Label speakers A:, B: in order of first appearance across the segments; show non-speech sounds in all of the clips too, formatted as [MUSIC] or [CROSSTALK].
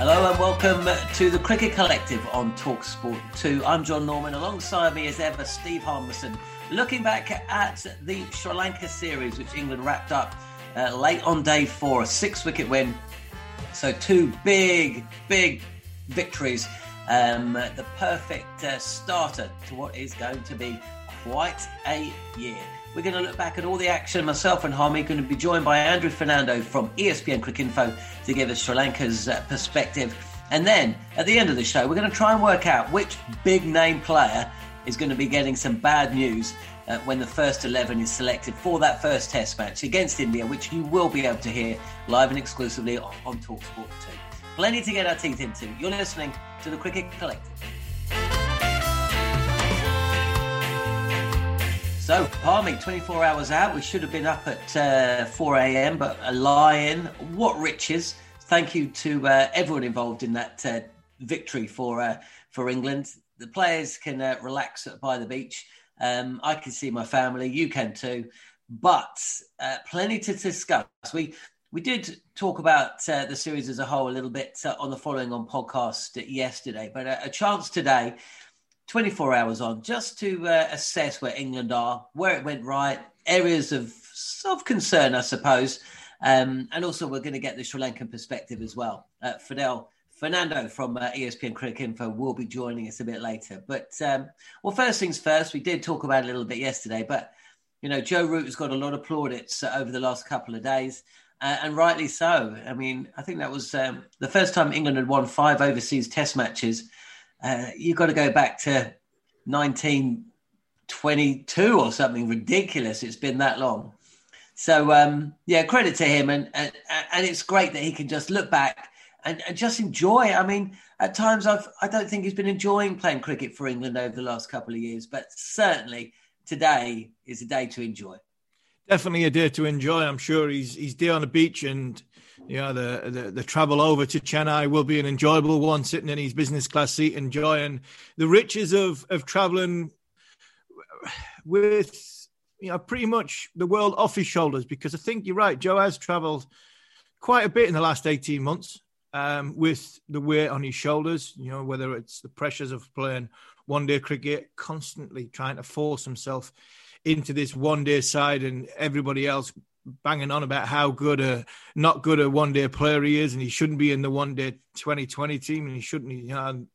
A: Hello and welcome to the Cricket Collective on Talksport 2. I'm John Norman. Alongside me, as ever, Steve Harmison. Looking back at the Sri Lanka series, which England wrapped up uh, late on day four, a six wicket win. So, two big, big victories. Um, the perfect uh, starter to what is going to be quite a year. We're going to look back at all the action. Myself and Harmy going to be joined by Andrew Fernando from ESPN Cricinfo to give us Sri Lanka's uh, perspective. And then at the end of the show, we're going to try and work out which big name player is going to be getting some bad news uh, when the first 11 is selected for that first test match against India, which you will be able to hear live and exclusively on, on Talksport 2. Plenty to get our teeth into. You're listening to the Cricket Collective. So, Harmy, 24 hours out. We should have been up at uh, 4 a.m., but a lion. What riches. Thank you to uh, everyone involved in that uh, victory for uh, for England. The players can uh, relax by the beach. Um, I can see my family. You can too. But uh, plenty to discuss. We we did talk about the series as a whole a little bit on the following on podcast yesterday, but a chance today 24 hours on just to uh, assess where England are, where it went right, areas of, of concern, I suppose. Um, and also, we're going to get the Sri Lankan perspective as well. Uh, Fidel Fernando from uh, ESPN Cricinfo will be joining us a bit later. But, um, well, first things first, we did talk about a little bit yesterday, but, you know, Joe Root has got a lot of plaudits uh, over the last couple of days. Uh, and rightly so. I mean, I think that was um, the first time England had won five overseas test matches uh, you've got to go back to 1922 or something ridiculous. It's been that long. So um, yeah, credit to him, and, and and it's great that he can just look back and, and just enjoy. I mean, at times I've I don't think he's been enjoying playing cricket for England over the last couple of years, but certainly today is a day to enjoy.
B: Definitely a day to enjoy. I'm sure he's he's day on the beach and yeah, the, the, the travel over to Chennai will be an enjoyable one, sitting in his business class seat, enjoying the riches of of traveling with you know pretty much the world off his shoulders. Because I think you're right, Joe has travelled quite a bit in the last eighteen months um, with the weight on his shoulders. You know, whether it's the pressures of playing one day cricket, constantly trying to force himself into this one day side, and everybody else banging on about how good a not good a one day player he is, and he shouldn't be in the one day 2020 team, and he shouldn't. You know,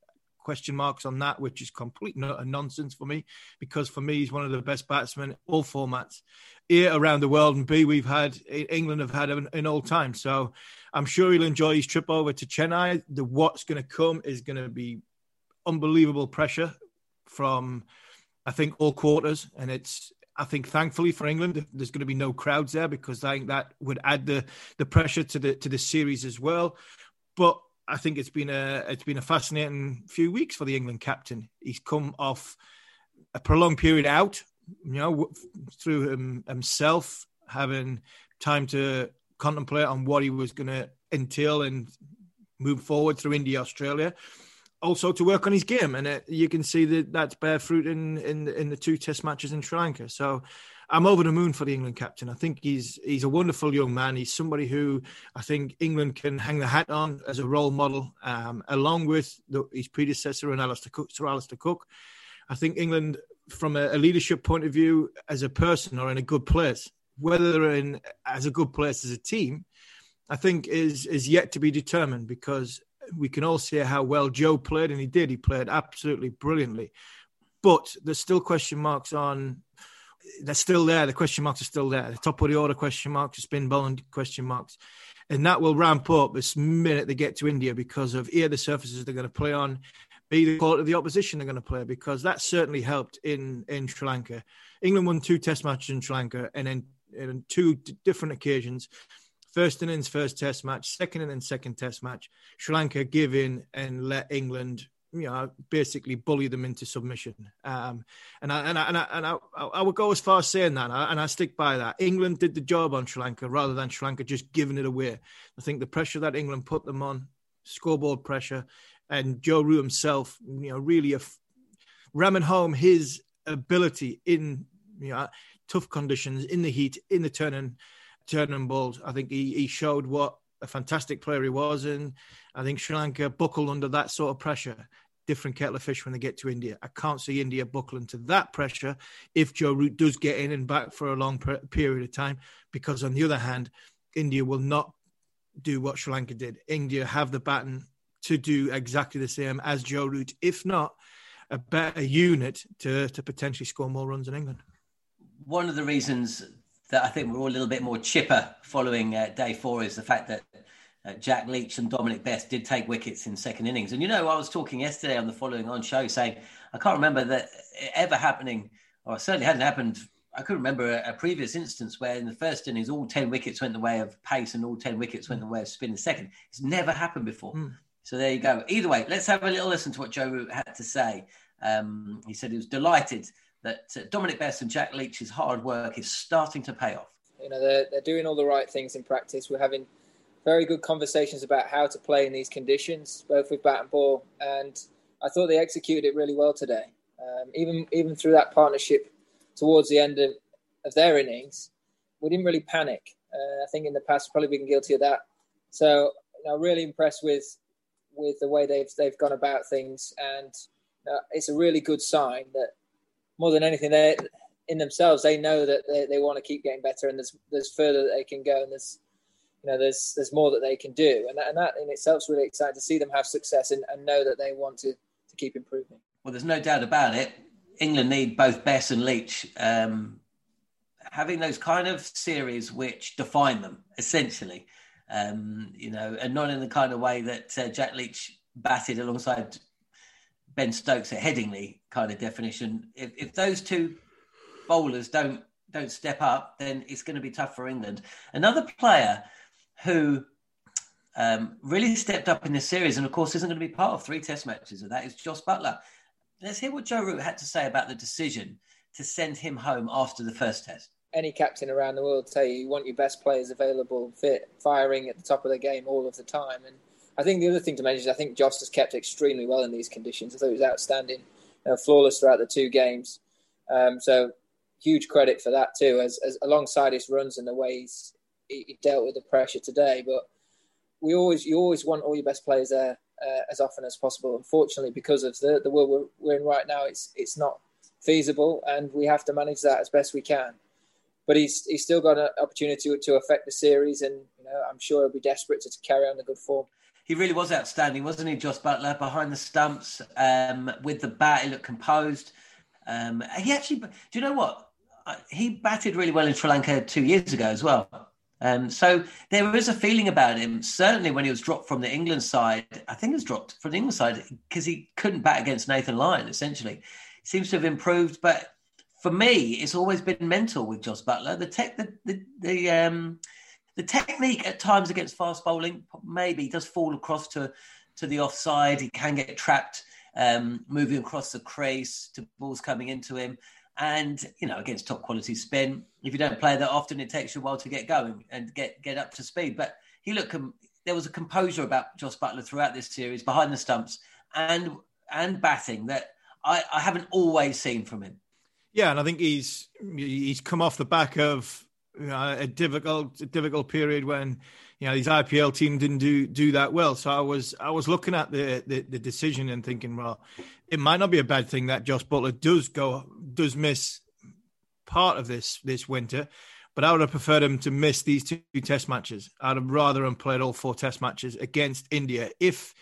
B: question marks on that, which is complete nonsense for me, because for me he's one of the best batsmen all formats here around the world, and B we've had England have had in all time. So I'm sure he'll enjoy his trip over to Chennai. The what's going to come is going to be unbelievable pressure from I think all quarters, and it's I think thankfully for England, there's going to be no crowds there because I think that would add the the pressure to the to the series as well. But I think it's been a it's been a fascinating few weeks for the England captain. He's come off a prolonged period out, you know, through him, himself having time to contemplate on what he was going to entail and move forward through India, Australia. Also to work on his game, and it, you can see that that's bear fruit in in in the two Test matches in Sri Lanka. So I'm over the moon for the England captain. I think he's he's a wonderful young man. He's somebody who I think England can hang the hat on as a role model, um, along with the, his predecessor and Alastair Cook, Sir Alastair Cook. I think England, from a, a, leadership point of view, as a person, are in a good place. Whether they're in as a good place as a team, I think is is yet to be determined because we can all see how well Joe played, and he did. He played absolutely brilliantly. But there's still question marks on they're still there. The question marks are still there. The top of the order question marks, the spin bowling question marks. And that will ramp up this minute they get to India because of A, the surfaces they're going to play on, be the quality of the opposition they're going to play, because that certainly helped in, in Sri Lanka. England won two test matches in Sri Lanka and then in two different occasions. First innings, first test match, second innings, second test match. Sri Lanka give in and let England you know, basically bully them into submission. Um, and I, and I, and I, and I, I would go as far as saying that, and I, and I stick by that. England did the job on Sri Lanka rather than Sri Lanka just giving it away. I think the pressure that England put them on, scoreboard pressure, and Joe Root himself, you know, really a, ramming home his ability in you know tough conditions, in the heat, in the turning turning balls. I think he, he showed what a fantastic player he was, and I think Sri Lanka buckled under that sort of pressure different kettle of fish when they get to India. I can't see India buckling to that pressure if Joe Root does get in and back for a long period of time, because on the other hand, India will not do what Sri Lanka did. India have the baton to do exactly the same as Joe Root, if not a better unit to, to potentially score more runs in England.
A: One of the reasons that I think we're all a little bit more chipper following uh, day four is the fact that uh, Jack Leach and Dominic Bess did take wickets in second innings. And you know, I was talking yesterday on the following on show saying I can't remember that ever happening, or certainly hadn't happened. I could remember a, a, previous instance where in the first innings all ten wickets went the way of pace and all ten wickets went the way of spin in second. It's never happened before. Mm. So there you go. Either way, let's have a little listen to what Joe Root had to say. Um, he said he was delighted that uh, Dominic Bess and Jack Leach's hard work is starting to pay off.
C: You know, they're, they're doing all the right things in practice. We're having very good conversations about how to play in these conditions, both with bat and ball. And I thought they executed it really well today. Um, even even through that partnership towards the end of, of their innings, we didn't really panic. Uh, I think in the past, we've probably been guilty of that. So, you know, really impressed with with the way they've they've gone about things, and uh, it's a really good sign that more than anything, they in themselves they know that they, they want to keep getting better, and there's there's further that they can go, and there's you know, there's there's more that they can do, and that, and that in itself is really exciting to see them have success and, and know that they want to to keep improving.
A: Well, there's no doubt about it. England need both Bess and Leach um, having those kind of series which define them essentially. Um, you know, and not in the kind of way that uh, Jack Leach batted alongside Ben Stokes at Headingley kind of definition. If, if those two bowlers don't don't step up, then it's going to be tough for England. Another player who um, really stepped up in this series, and of course isn't going to be part of three Test matches. And that is Jos Buttler. Let's hear what Joe Root had to say about the decision to send him home after the first Test.
C: Any captain around the world tell you you want your best players available, fit, firing at the top of the game all of the time. And I think the other thing to mention is I think Jos has kept extremely well in these conditions. I thought he was outstanding, you know, flawless throughout the two games. Um, so huge credit for that too, as, as alongside his runs and the way he's he dealt with the pressure today. But we always you always want all your best players there uh, as often as possible. Unfortunately, because of the the world we're, we're, in right now, it's it's not feasible, and we have to manage that as best we can. But he's he's still got an opportunity to, to affect the series, and you know I'm sure he'll be desperate to, to carry on the good form.
A: He really was outstanding, wasn't he, Jos Buttler? Behind the stumps, um, with the bat, he looked composed. Um, he actually, do you know what? He batted really well in Sri Lanka two years ago as well. Um, so there is a feeling about him. Certainly, when he was dropped from the England side, I think he was dropped from the England side because he couldn't bat against Nathan Lyon. Essentially, seems to have improved. But for me, it's always been mental with Jos Buttler. The tech, the the, the um, the technique at times against fast bowling maybe does fall across to to the offside. He can get trapped um, moving across the crease to balls coming into him. And you know, against top quality spin, if you don't play that often, it takes you a while to get going and get get up to speed. But he looked, there was a composure about Jos Buttler throughout this series, behind the stumps and and batting that I, I haven't always seen from him.
B: Yeah, and I think he's he's come off the back of you know, a difficult a difficult period when you know these IPL team didn't do do that well. So I was I was looking at the, the, the decision and thinking, well, it might not be a bad thing that Jos Buttler does go does miss part of this this winter, but I would have preferred him to miss these two Test matches. I'd have rather him played all four Test matches against India if.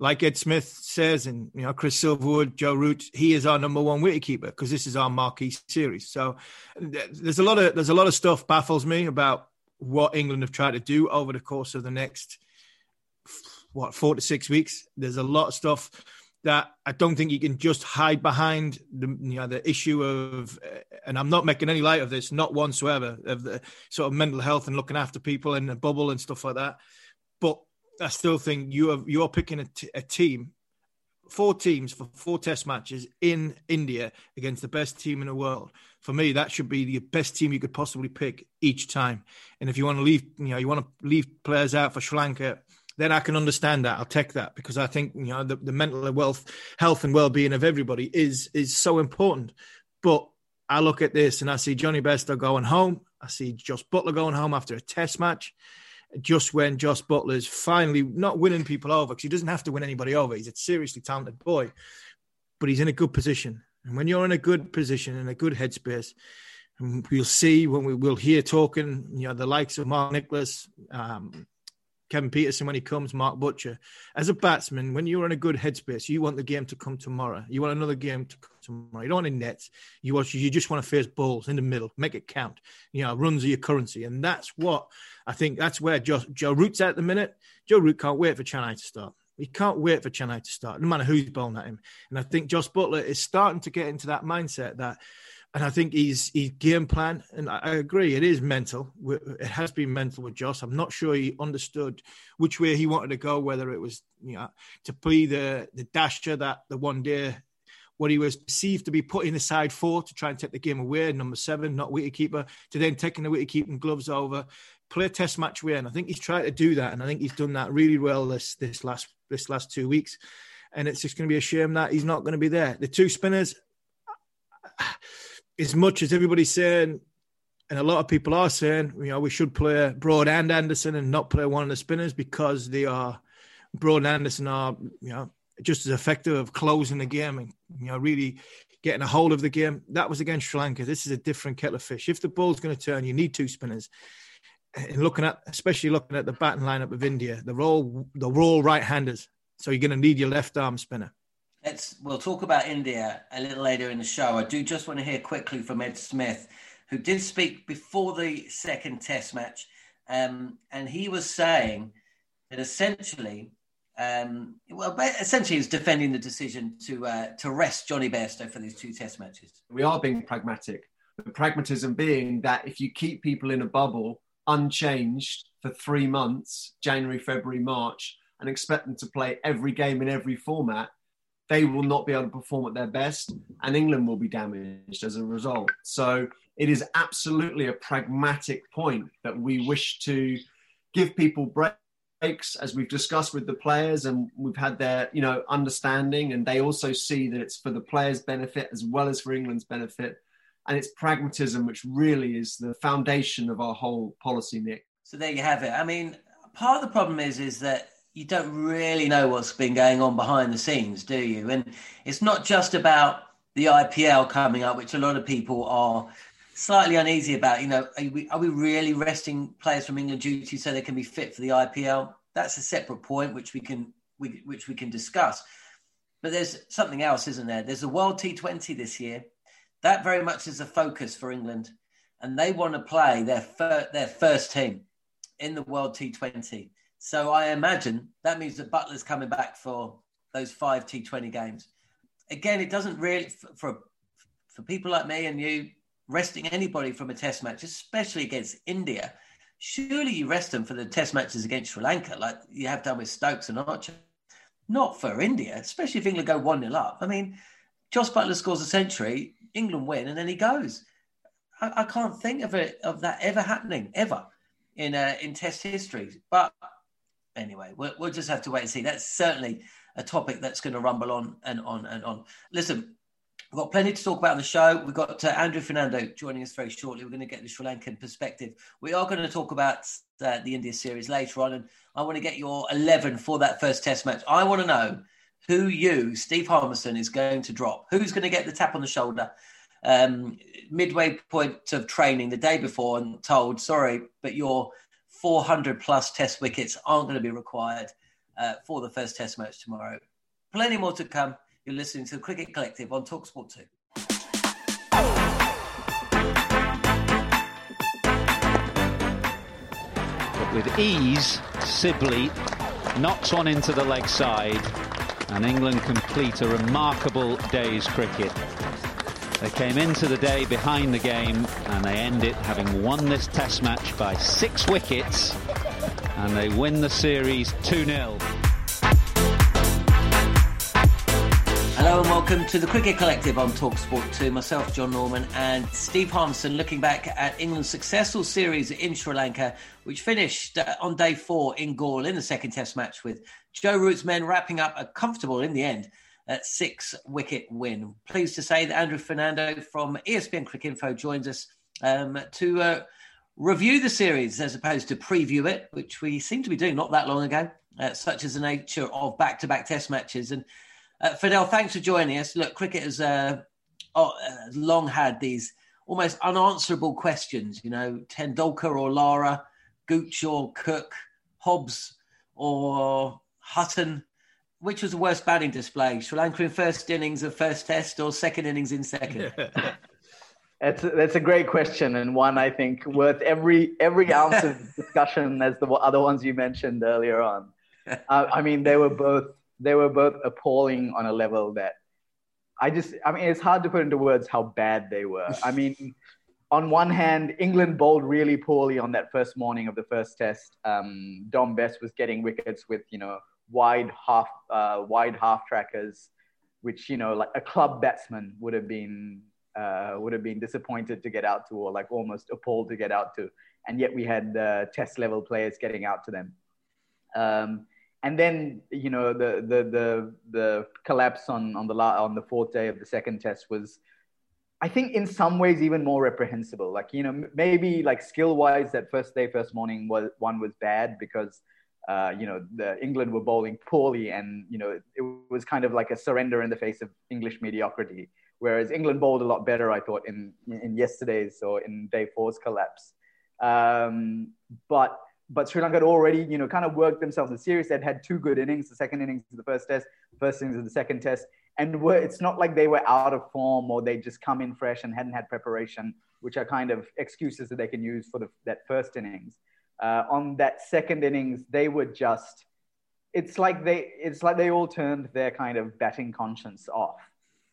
B: Like Ed Smith says, and you know Chris Silverwood, Joe Root, he is our number one wicketkeeper because this is our marquee series. So there's a lot of there's a lot of stuff baffles me about what England have tried to do over the course of the next what four to six weeks. There's a lot of stuff that I don't think you can just hide behind the you know the issue of, and I'm not making any light of this, not whatsoever, of the sort of mental health and looking after people in the bubble and stuff like that. I still think you are you're picking a, t- a team, four teams for four Test matches in India against the best team in the world for me, that should be the best team you could possibly pick each time. And if you want to leave, you know, you want to leave players out for Sri Lanka, then I can understand that. I'll take that because I think you know the, the mental wealth, health, and well-being of everybody is is so important. But I look at this and I see Jonny Bairstow going home. I see Jos Buttler going home after a Test match. Just when Jos Buttler is finally not winning people over because he doesn't have to win anybody over. He's a seriously talented boy, but he's in a good position. And when you're in a good position, in a good headspace, we'll see when we will hear talking, you know, the likes of Mark Nicholas, um, Kevin Pietersen when he comes, Mark Butcher. As a batsman, when you're in a good headspace, you want the game to come tomorrow. You want another game to come tomorrow. You don't want any nets. You want, you just want to face balls in the middle, make it count. You know, runs are your currency, and that's what I think. That's where Joe, Joe Root's at the minute. Joe Root can't wait for Chennai to start. He can't wait for Chennai to start, no matter who's bowling at him. And I think Jos Buttler is starting to get into that mindset that, and I think he's his game plan, and I, agree, it is mental. It has been mental with Jos. I'm not sure he understood which way he wanted to go, whether it was you know to play the the dasher that the one day what he was perceived to be putting aside for to try and take the game away, number seven, not wicketkeeper, to then taking the wicketkeeping gloves over, play a test match win. I think he's tried to do that. And I think he's done that really well this this last this last two weeks. And it's just going to be a shame that he's not going to be there. The two spinners, as much as everybody's saying, and a lot of people are saying, you know, we should play Broad and Anderson and not play one of the spinners because they are Broad and Anderson are, you know, just as effective of closing the game and you know really getting a hold of the game. That was against Sri Lanka. This is a different kettle of fish. If the ball's going to turn, you need two spinners and looking at, especially looking at the batting lineup of India, they're all they're all right-handers, so you're going to need your left arm spinner.
A: Let's we'll talk about India a little later in the show. I do just want to hear quickly from Ed Smith, who did speak before the second Test match, um, and he was saying that essentially, um, well, essentially, he's defending the decision to uh, to rest Jonny Bairstow for these two Test matches.
D: We are being pragmatic. The pragmatism being that if you keep people in a bubble unchanged for three months, January, February, March, and expect them to play every game in every format, they will not be able to perform at their best, and England will be damaged as a result. So it is absolutely a pragmatic point that we wish to give people breaks, as we've discussed with the players, and we've had their you know understanding, and they also see that it's for the players' benefit as well as for England's benefit and it's pragmatism which really is the foundation of our whole policy, Nick.
A: So there you have it. I mean, part of the problem is is that you don't really know what's been going on behind the scenes, do you? And it's not just about the IPL coming up, which a lot of people are slightly uneasy about. You know, are we, are we really resting players from England duty so they can be fit for the IPL? That's a separate point which we can we, which we can discuss. But there's something else, isn't there? There's a World T20 this year that very much is a focus for England, and they want to play their fir- their first team in the World T20. So I imagine that means that Buttler's coming back for those five T20 games. Again, it doesn't really for for people like me and you resting anybody from a Test match, especially against India. Surely you rest them for the Test matches against Sri Lanka, like you have done with Stokes and Archer. not for India, especially if England go 1 0 up. I mean, Jos Buttler scores a century, England win, and then he goes. I, I can't think of it of that ever happening, ever in uh, in Test history. But anyway, we'll, we'll just have to wait and see. That's certainly a topic that's going to rumble on and on and on. Listen, We've got plenty to talk about on the show. We've got uh, Andrew Fernando joining us very shortly. We're going to get the Sri Lankan perspective. We are going to talk about uh, the India series later on, and I want to get your 11 for that first test match. I want to know who you, Steve Harmison, is going to drop. Who's going to get the tap on the shoulder um, midway point of training the day before and told, sorry, but your 400 plus test wickets aren't going to be required uh, for the first test match tomorrow. Plenty more to come. You're listening to the Cricket Collective on Talksport 2.
E: But with ease, Sibley knocks one into the leg side, and England complete a remarkable day's cricket. They came into the day behind the game, and they end it having won this Test match by six wickets, and they win the series 2 0.
A: Hello and welcome to the Cricket Collective on Talksport 2. Myself, John Norman, and Steve Harmison looking back at England's successful series in Sri Lanka, which finished uh, on day four in Galle in the second Test match with Joe Root's men wrapping up a comfortable, in the end, uh, six wicket win. Pleased to say that Andrew Fernando from ESPN Cricinfo joins us um, to uh, review the series as opposed to preview it, which we seem to be doing not that long ago, uh, such as the nature of back to back Test matches. And uh, Fidel, thanks for joining us. Look, cricket has uh, uh, long had these almost unanswerable questions. You know, Tendulkar or Lara, Gooch or Cook, Hobbs or Hutton. Which was the worst batting display? Sri Lanka in first innings of first test or second innings in second? [LAUGHS]
F: That's a, that's a great question and one I think worth every every ounce of [LAUGHS] discussion as the other ones you mentioned earlier on. [LAUGHS] Uh, I mean, they were both they were both appalling on a level that I just, I mean, it's hard to put into words how bad they were. I mean, on one hand, England bowled really poorly on that first morning of the first test. Um, Dom Bess was getting wickets with, you know, wide half, uh, wide half trackers, which, you know, like a club batsman would have been, uh, would have been disappointed to get out to, or like almost appalled to get out to. And yet we had uh, test level players getting out to them. Um, and then you know the the the the collapse on on the la- on the fourth day of the second test was i think in some ways even more reprehensible like you know maybe like skill wise that first day first morning was one was bad because uh, you know the england were bowling poorly and you know it was kind of like a surrender in the face of english mediocrity whereas england bowled a lot better i thought in in yesterday's or in day four's collapse um, but but Sri Lanka had already, you know, kind of worked themselves in the series. They'd had two good innings, the second innings of the first test, first innings of the second test. And were, it's not like they were out of form or they just come in fresh and hadn't had preparation, which are kind of excuses that they can use for the, that first innings. Uh, on that second innings, they were just, it's like they, it's like they all turned their kind of batting conscience off.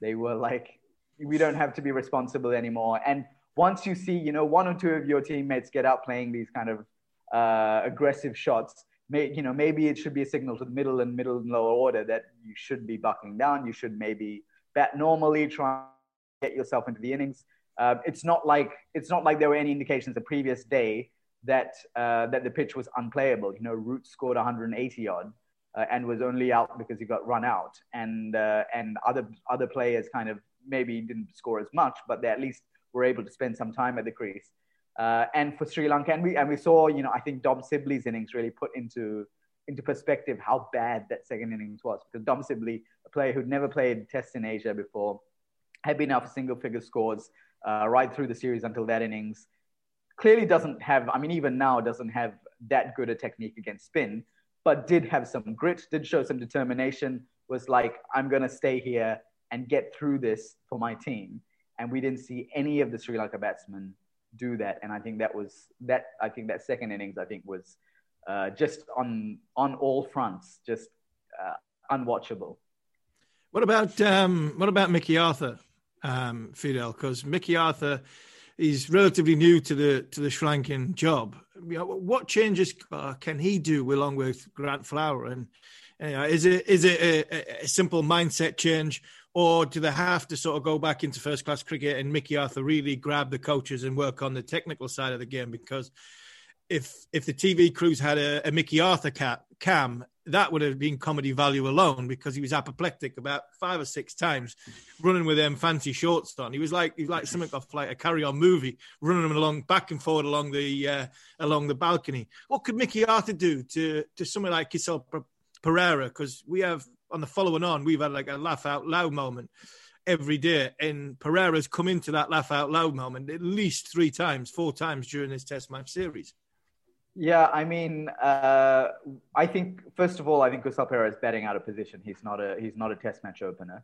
F: They were like, we don't have to be responsible anymore. And once you see, you know, one or two of your teammates get out playing these kind of uh, aggressive shots, may, you know, maybe it should be a signal to the middle and middle and lower order that you should be buckling down. You should maybe bat normally, try and get yourself into the innings. Uh, it's not like it's not like there were any indications the previous day that uh, that the pitch was unplayable. You know, Root scored 180 odd uh, and was only out because he got run out, and uh, and other other players kind of maybe didn't score as much, but they at least were able to spend some time at the crease. Uh, and for Sri Lanka, and we and we saw, you know, I think Dom Sibley's innings really put into into perspective how bad that second innings was because Dom Sibley, a player who'd never played Tests in Asia before, had been out for single figure scores uh, right through the series until that innings. Clearly doesn't have, I mean, even now doesn't have that good a technique against spin, but did have some grit, did show some determination. Was like, I'm going to stay here and get through this for my team. And we didn't see any of the Sri Lanka batsmen do that. And I think that was that. I think that second innings, I think, was uh, just on on all fronts, just uh, unwatchable.
B: What about um, what about Mickey Arthur, um, Fidel? Because Mickey Arthur is relatively new to the to the Sri Lankan job. What changes uh, can he do along with Grant Flower? And You know, is it is it a, a, simple mindset change, or do they have to sort of go back into first class cricket and Mickey Arthur really grab the coaches and work on the technical side of the game? Because if if the TV crews had a, a Mickey Arthur cap, cam, that would have been comedy value alone because he was apoplectic about five or six times, running with them fancy shorts on. He was like he was like something off like a carry on movie, running along back and forward along the uh, along the balcony. What could Mickey Arthur do to to someone like Kusal Perera? because we have on the following on we've had like a laugh out loud moment every day, and Perera's come into that laugh out loud moment at least three times, four times during this Test match series.
F: Yeah, I mean, uh, I think first of all, I think Kusal Perera is betting out of position. He's not a he's not a Test match opener.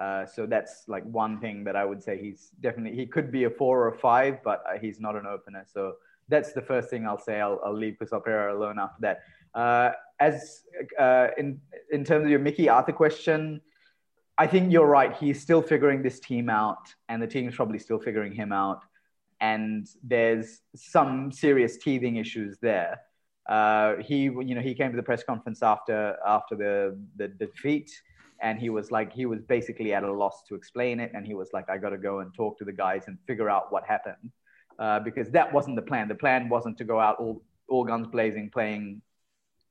F: Uh, so that's like one thing that I would say he's definitely he could be a four or a five, but uh, he's not an opener. So that's the first thing I'll say. I'll, I'll leave Kusal Perera alone after that. Uh, as uh, in in terms of your Mickey Arthur question, I think you're right. He's still figuring this team out, and the team's probably still figuring him out. And there's some serious teething issues there. Uh, he, you know, he came to the press conference after after the the defeat, and he was like, he was basically at a loss to explain it, and he was like, I got to go and talk to the guys and figure out what happened, uh, because that wasn't the plan. The plan wasn't to go out all all guns blazing, playing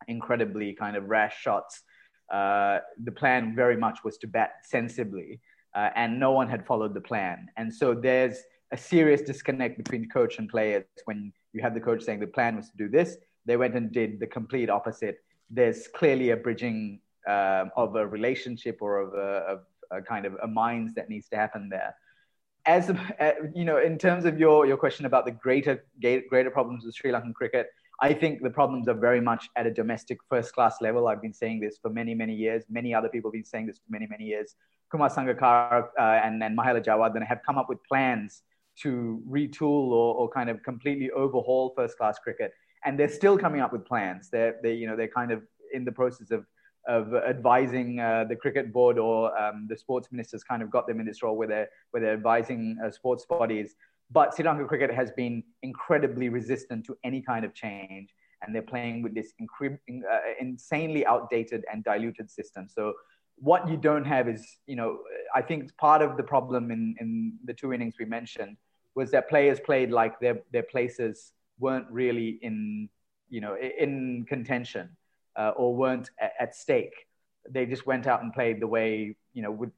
F: incredibly kind of rash shots. Uh, the plan very much was to bat sensibly, uh, and no one had followed the plan. And so there's a serious disconnect between coach and players when you have the coach saying the plan was to do this, they went and did the complete opposite. There's clearly a bridging um, of a relationship or of a, of a, kind of a minds that needs to happen there. As uh, you know, in terms of your your question about the greater greater problems with Sri Lankan cricket, I think the problems are very much at a domestic first class level. I've been saying this for many, many years. Many other people have been saying this for many, many years. Kumar Sangakkara uh, and, Mahela Jayawardene have come up with plans to retool or, or kind of completely overhaul first class cricket. And they're still coming up with plans. They're, they, you know, they're kind of in the process of, of advising uh, the cricket board or um, the sports ministers kind of got them in this role where they're, where they're advising uh, sports bodies but Sri Lanka cricket has been incredibly resistant to any kind of change, and they're playing with this incre- uh, insanely outdated and diluted system. So what you don't have is, you know, I think it's part of the problem in, in the two innings we mentioned was that players played like their, their places weren't really in, you know, in contention uh, or weren't at, at stake. They just went out and played the way, you know, with,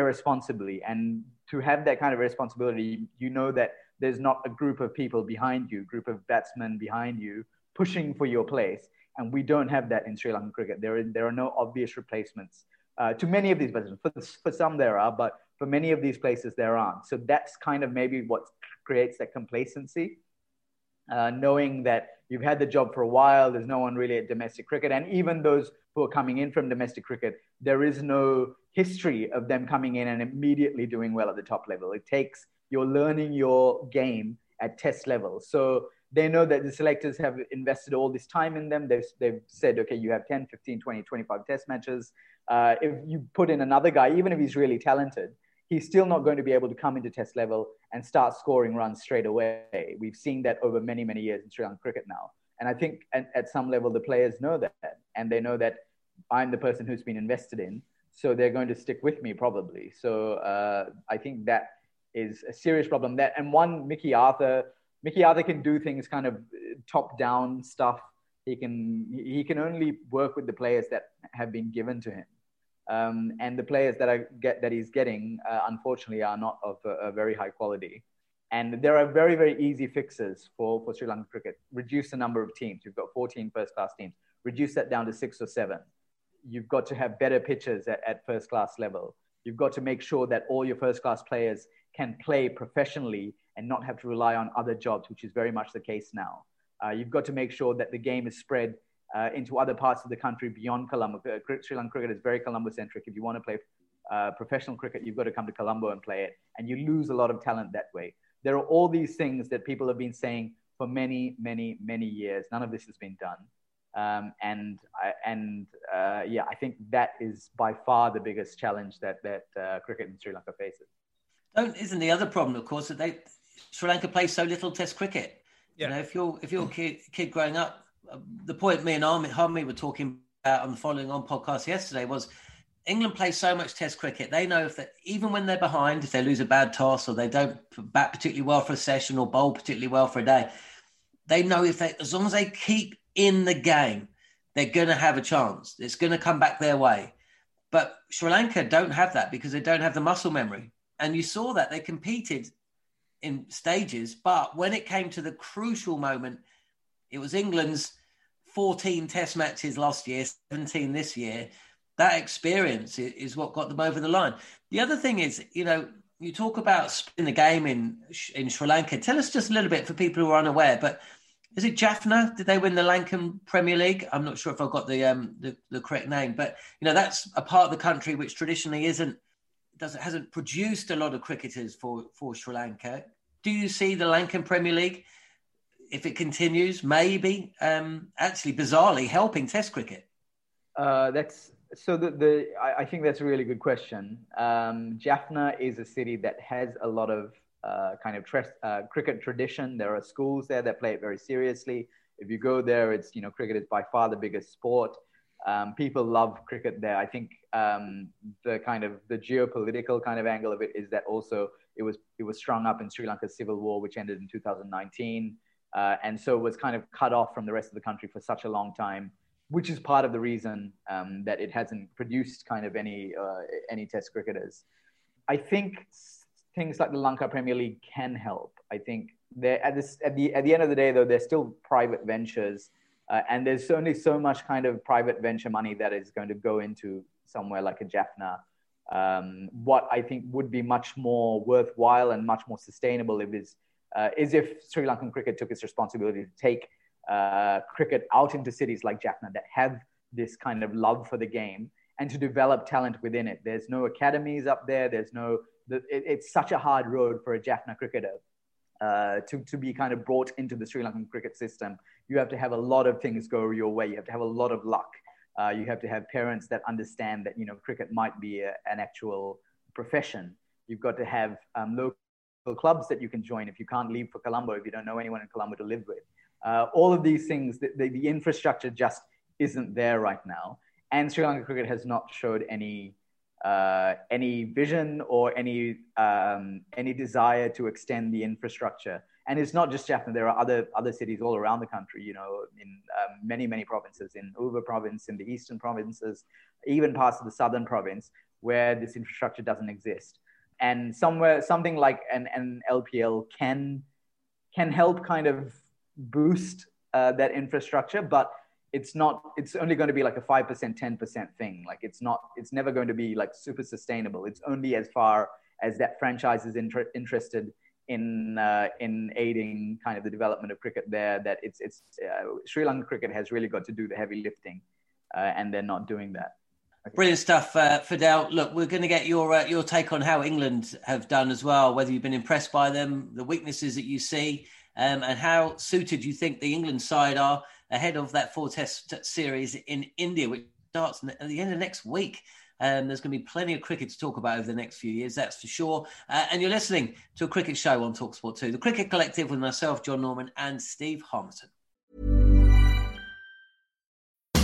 F: irresponsibly. And to have that kind of responsibility, you know that there's not a group of people behind you, group of batsmen behind you pushing for your place. And we don't have that in Sri Lankan cricket. There, are, there are no obvious replacements uh, to many of these batsmen. For, for some there are, but for many of these places there aren't. So that's kind of maybe what creates that complacency, uh, knowing that you've had the job for a while, there's no one really at domestic cricket. And even those who are coming in from domestic cricket, there is no history of them coming in and immediately doing well at the top level. It takes you're learning your game at test level. So they know that the selectors have invested all this time in them. They've, they've said, okay, you have 10, 15, 20, 25 test matches. Uh, if you put in another guy, even if he's really talented, he's still not going to be able to come into test level and start scoring runs straight away. We've seen that over many, many years in Sri Lankan cricket now. And I think at, at some level, the players know that. And they know that I'm the person who's been invested in so they're going to stick with me probably. So uh, I think that is a serious problem. That and one Mickey Arthur, Mickey Arthur can do things kind of top down stuff. He can he can only work with the players that have been given to him, um, and the players that I get that he's getting, uh, unfortunately, are not of a, a, very high quality. And there are very very easy fixes for for Sri Lankan cricket. Reduce the number of teams. You've got 14 first class teams. Reduce that down to six or seven you've got to have better pitches at, at first class level. You've got to make sure that all your first class players can play professionally and not have to rely on other jobs, which is very much the case now. Uh, you've got to make sure that the game is spread uh, into other parts of the country beyond Colombo. Uh, Sri Lankan cricket is very Colombo centric. If you want to play uh, professional cricket, you've got to come to Colombo and play it, and you lose a lot of talent that way. There are all these things that people have been saying for many, many, many years. None of this has been done. Um, and and uh, yeah, I think that is by far the biggest challenge that that uh, cricket in Sri Lanka faces.
A: Don't isn't the other problem, of course, that they Sri Lanka plays so little Test cricket. Yeah. You know, if you're if you're a kid, kid growing up, the point me and Army, Harmy were talking about on the following on podcast yesterday was England play so much Test cricket. They know if that even when they're behind, if they lose a bad toss or they don't bat particularly well for a session or bowl particularly well for a day, they know if they as long as they keep in the game, they're going to have a chance. It's going to come back their way. But Sri Lanka don't have that because they don't have the muscle memory. And you saw that they competed in stages, but when it came to the crucial moment, it was England's 14 test matches last year, 17 this year that experience is what got them over the line. The other thing is, you know, you talk about in the game in in Sri Lanka. Tell us just a little bit for people who are unaware. But is it Jaffna? Did they win the Lankan Premier League? I'm not sure if I've got the um the, the correct name, but you know that's a part of the country which traditionally isn't doesn't hasn't produced a lot of cricketers for for Sri Lanka. Do you see the Lankan Premier League, if it continues, maybe um, actually bizarrely helping Test cricket?
F: Uh, that's so the, the I, I, think that's a really good question. Um, Jaffna is a city that has a lot of uh, kind of uh, cricket tradition. There are schools there that play it very seriously. If you go there, it's you know cricket is by far the biggest sport. Um, people love cricket there. I think um, the kind of the geopolitical kind of angle of it is that also it was it was strung up in Sri Lanka's civil war, which ended in 2019, uh, and so was kind of cut off from the rest of the country for such a long time which is part of the reason um, that it hasn't produced kind of any uh, any Test cricketers. I think things like the Lanka Premier League can help. I think at this at the at the end of the day, though, they're still private ventures, uh, and there's only so much kind of private venture money that is going to go into somewhere like a Jaffna. Um, what I think would be much more worthwhile and much more sustainable if is uh, is if Sri Lankan cricket took its responsibility to take uh, cricket out into cities like Jaffna that have this kind of love for the game and to develop talent within it. There's no academies up there. There's no, it, it's such a hard road for a Jaffna cricketer uh, to, to be kind of brought into the Sri Lankan cricket system. You have to have a lot of things go your way. You have to have a lot of luck. Uh, you have to have parents that understand that, you know, cricket might be a, an actual profession. You've got to have um, local clubs that you can join if you can't leave for Colombo, if you don't know anyone in Colombo to live with. Uh, all of these things, the, the, the, infrastructure just isn't there right now. And Sri Lanka cricket has not showed any uh, any vision or any um, any desire to extend the infrastructure. And it's not just Jaffna. There are other other cities all around the country. You know, in um, many many provinces, in Uva province, in the eastern provinces, even parts of the southern province, where this infrastructure doesn't exist. And somewhere something like an, an LPL can can help kind of boost uh, that infrastructure, but it's not. It's only going to be like a five percent, ten percent thing. Like it's not. It's never going to be like super sustainable. It's only as far as that franchise is inter- interested in uh, in aiding kind of the development of cricket there. That it's it's uh, Sri Lanka cricket has really got to do the heavy lifting, uh, and they're not doing that.
A: Brilliant stuff, uh, Fidel. Look, we're going to get your uh, your take on how England have done as well. Whether you've been impressed by them, the weaknesses that you see, um, and how suited you think the England side are ahead of that four test series in India, which starts at the end of next week. Um, there's going to be plenty of cricket to talk about over the next few years, that's for sure. Uh, and you're listening to a cricket show on Talksport 2, the Cricket Collective with myself, John Norman, and Steve Harmison.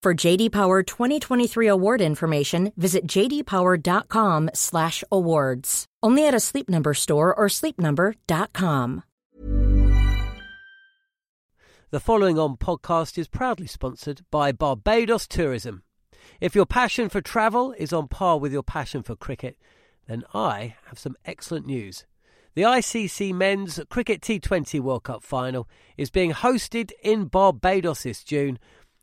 G: For JD Power 2023 award information, visit jdpower.com/awards. Only at a Sleep Number store or sleepnumber.com.
H: The following on podcast is proudly sponsored by Barbados Tourism. If your passion for travel is on par with your passion for cricket, then I have some excellent news. The ICC Men's Cricket T20 World Cup final is being hosted in Barbados this June,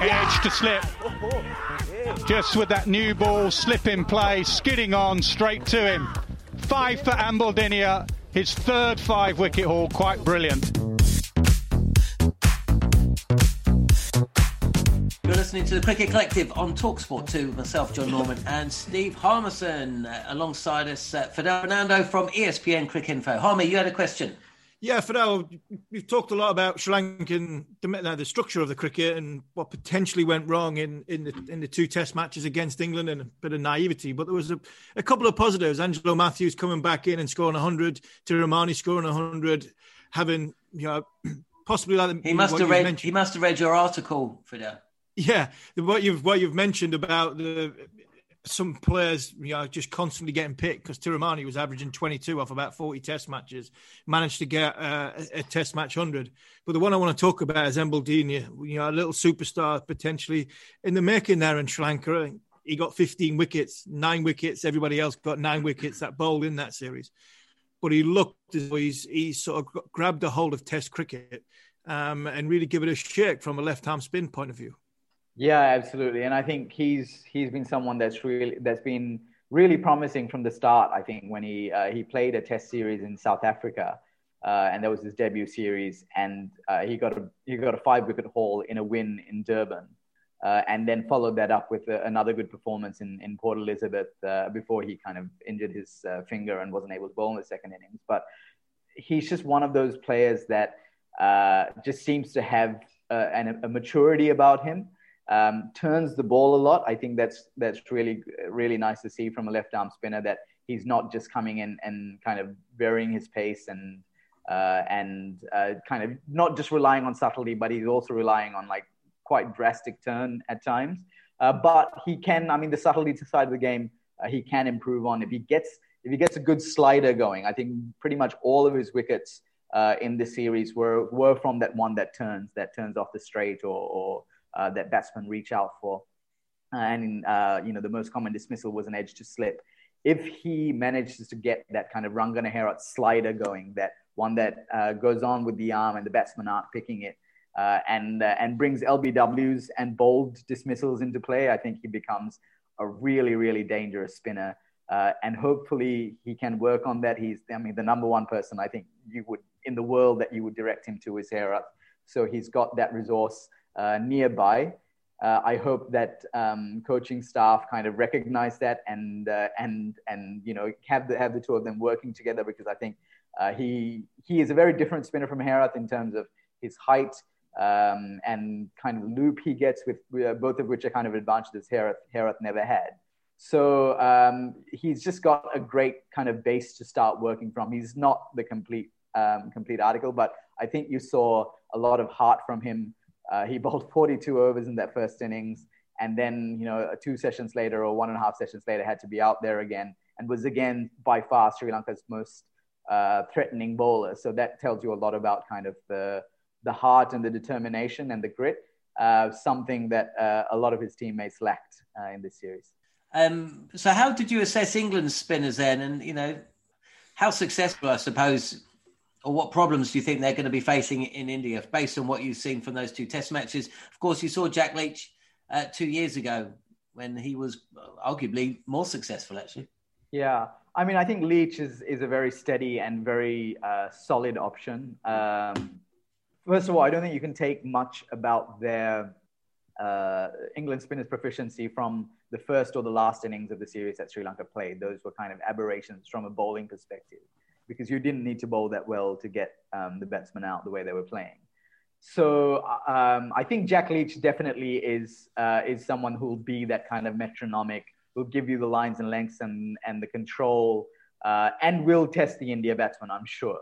I: Edge to slip. Just with that new ball, slip in play, skidding on straight to him. Five for Ambuldeniya, his third five wicket haul, quite brilliant.
A: You're listening to the Cricket Collective on Talksport 2, myself, John Norman, and Steve Harmison, uh, alongside us, uh, Fidel Fernando from ESPN Cricinfo. Harmy, you had a question.
B: Yeah, Fidel, we've talked a lot about Sri Lankan, the, the structure of the cricket and what potentially went wrong in, in the in the two Test matches against England and a bit of naivety. But there was a, a couple of positives. Angelo Mathews coming back in and scoring 100, Thirimanne scoring 100, having you know possibly like
A: he must have read mentioned. he must have read your article, Fidel.
B: Yeah, what you've what you've mentioned about the some players, you know, just constantly getting picked because Thirimanne was averaging 22 off about 40 test matches, managed to get uh, a, a, test match 100. But the one I want to talk about is Ambuldeniya, you know, a little superstar potentially in the making there in Sri Lanka. He got 15 wickets, nine wickets. Everybody else got nine wickets that bowled in that series. But he looked as though he's, he's sort of grabbed a hold of test cricket um, and really give it a shake from a left-hand spin point of view.
F: Yeah, absolutely. And I think he's he's been someone that's really that's been really promising from the start. I think when he uh, he played a Test series in South Africa, uh, and that was his debut series, and uh, he got a he got a five wicket haul in a win in Durban, uh, and then followed that up with a, another good performance in in Port Elizabeth uh, before he kind of injured his uh, finger and wasn't able to bowl in the second innings. But he's just one of those players that just seems to have an, a maturity about him um, turns the ball a lot. I think that's that's really really nice to see from a left arm spinner that he's not just coming in and kind of varying his pace and uh, and uh, kind of not just relying on subtlety, but he's also relying on like quite drastic turn at times. Uh, but he can, I mean, the subtlety side of the game, uh, he can improve on if he gets if he gets a good slider going. I think pretty much all of his wickets uh, in this series were were from that one that turns that turns off the straight or, or uh, that batsmen reach out for. And uh, you know, the most common dismissal was an edge to slip. If he manages to get that kind of Rangana Herath slider going, that one that uh, goes on with the arm and the batsmen aren't picking it, uh, and uh, and brings LBWs and bowled dismissals into play, I think he becomes a really really dangerous spinner. Uh, and hopefully he can work on that. He's I mean the number one person I think you would in the world that you would direct him to is Herath. So he's got that resource uh, nearby. Uh, I hope that um, coaching staff kind of recognize that and uh, and and you know have the have the two of them working together because I think he he is a very different spinner from Herath in terms of his height um, and kind of loop he gets with uh, both of which are kind of advantages Herath, Herath never had. So um, he's just got a great kind of base to start working from. He's not the complete um, complete article, but I think you saw a lot of heart from him uh, he [LAUGHS] bowled 42 overs in that first innings, and then you know two sessions later or one and a half sessions later had to be out there again, and was again by far Sri Lanka's most uh, threatening bowler. So that tells you a lot about kind of the the heart and the determination and the grit. Uh, something that uh, a lot of his teammates lacked uh, in this series.
A: Um, so, how did you assess England's spinners then? And you know, how successful, I suppose, or what problems do you think they're going to be facing in India based on what you've seen from those two test matches? Of course, you saw Jack Leach uh, two years ago when he was arguably more successful, actually.
F: Yeah. I mean, I think Leach is, is a very steady and very uh, solid option. Um, first of all, I don't think you can take much about their uh, England spinners' proficiency from the first or the last innings of the series that Sri Lanka played. Those were kind of aberrations from a bowling perspective because you didn't need to bowl that well to get um, the batsmen out the way they were playing. So um, I think Jack Leach definitely is uh, is someone who will be that kind of metronomic, who will give you the lines and lengths and and the control, uh, and will test the India batsman. I'm sure.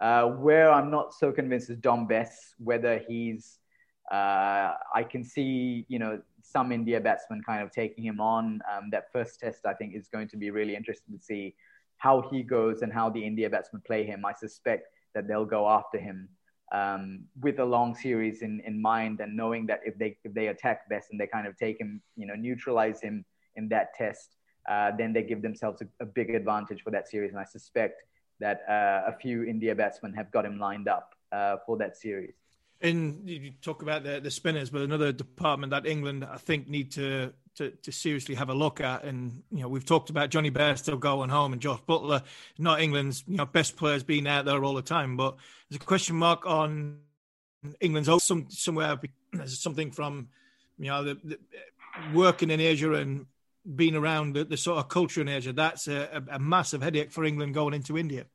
F: Uh, where I'm not so convinced is Dom Bess, whether he's uh, I can see, you know, some India batsmen kind of taking him on. Um, that first test, I think, is going to be really interesting to see how he goes and how the India batsmen play him. I suspect that they'll go after him um, with a long series in, in mind and knowing that if they if they attack Bess and they kind of take him, you know, neutralize him in that test, uh, then they give themselves a, a, big advantage for that series. And I suspect that uh, a few India batsmen have got him lined up uh, for that series.
B: And you talk about the, the spinners, but another department that England, I think, need to, to, to seriously have a look at. And you know, we've talked about Jonny still going home and Jos Buttler, not England's you know best players being out there all the time. But there's a question mark on England's some somewhere. There's something from you know the, the working in Asia and being around the, the, sort of culture in Asia. That's a, a massive headache for England going into India.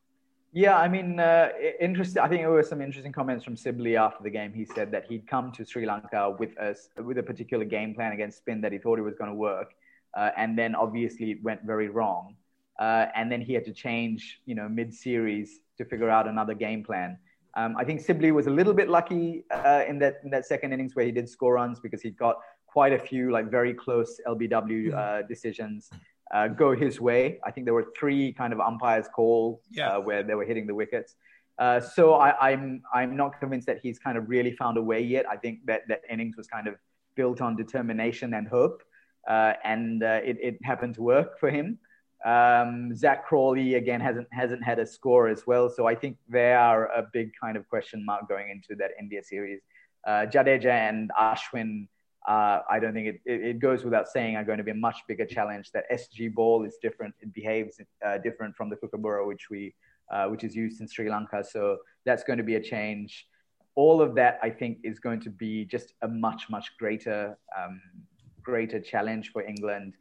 F: Yeah, I mean, uh, interesting. I think there were some interesting comments from Sibley after the game. He said that he'd come to Sri Lanka with us with a particular game plan against spin that he thought it was going to work, uh, and then obviously it went very wrong. Uh, and then he had to change, you know, mid-series to figure out another game plan. Um, I think Sibley was a little bit lucky uh, in that in that second innings where he did score runs because he got quite a few like very close LBW uh, decisions uh, go his way. I think there were three kind of umpires calls yeah. uh, where they were hitting the wickets. Uh, so I, am I'm, I'm not convinced that he's kind of really found a way yet. I think that that innings was kind of built on determination and hope, uh, and uh, it, it happened to work for him. Um, Zak Crawley again hasn't hasn't had a score as well, so I think they are a big kind of question mark going into that India series. Uh, Jadeja and Ashwin uh, I don't think it, it, it, goes without saying are going to be a much bigger challenge. That SG ball is different; it behaves uh, different from the Kookaburra, which we uh, which is used in Sri Lanka. So that's going to be a change. All of that, I think, is going to be just a much much greater um, greater challenge for England.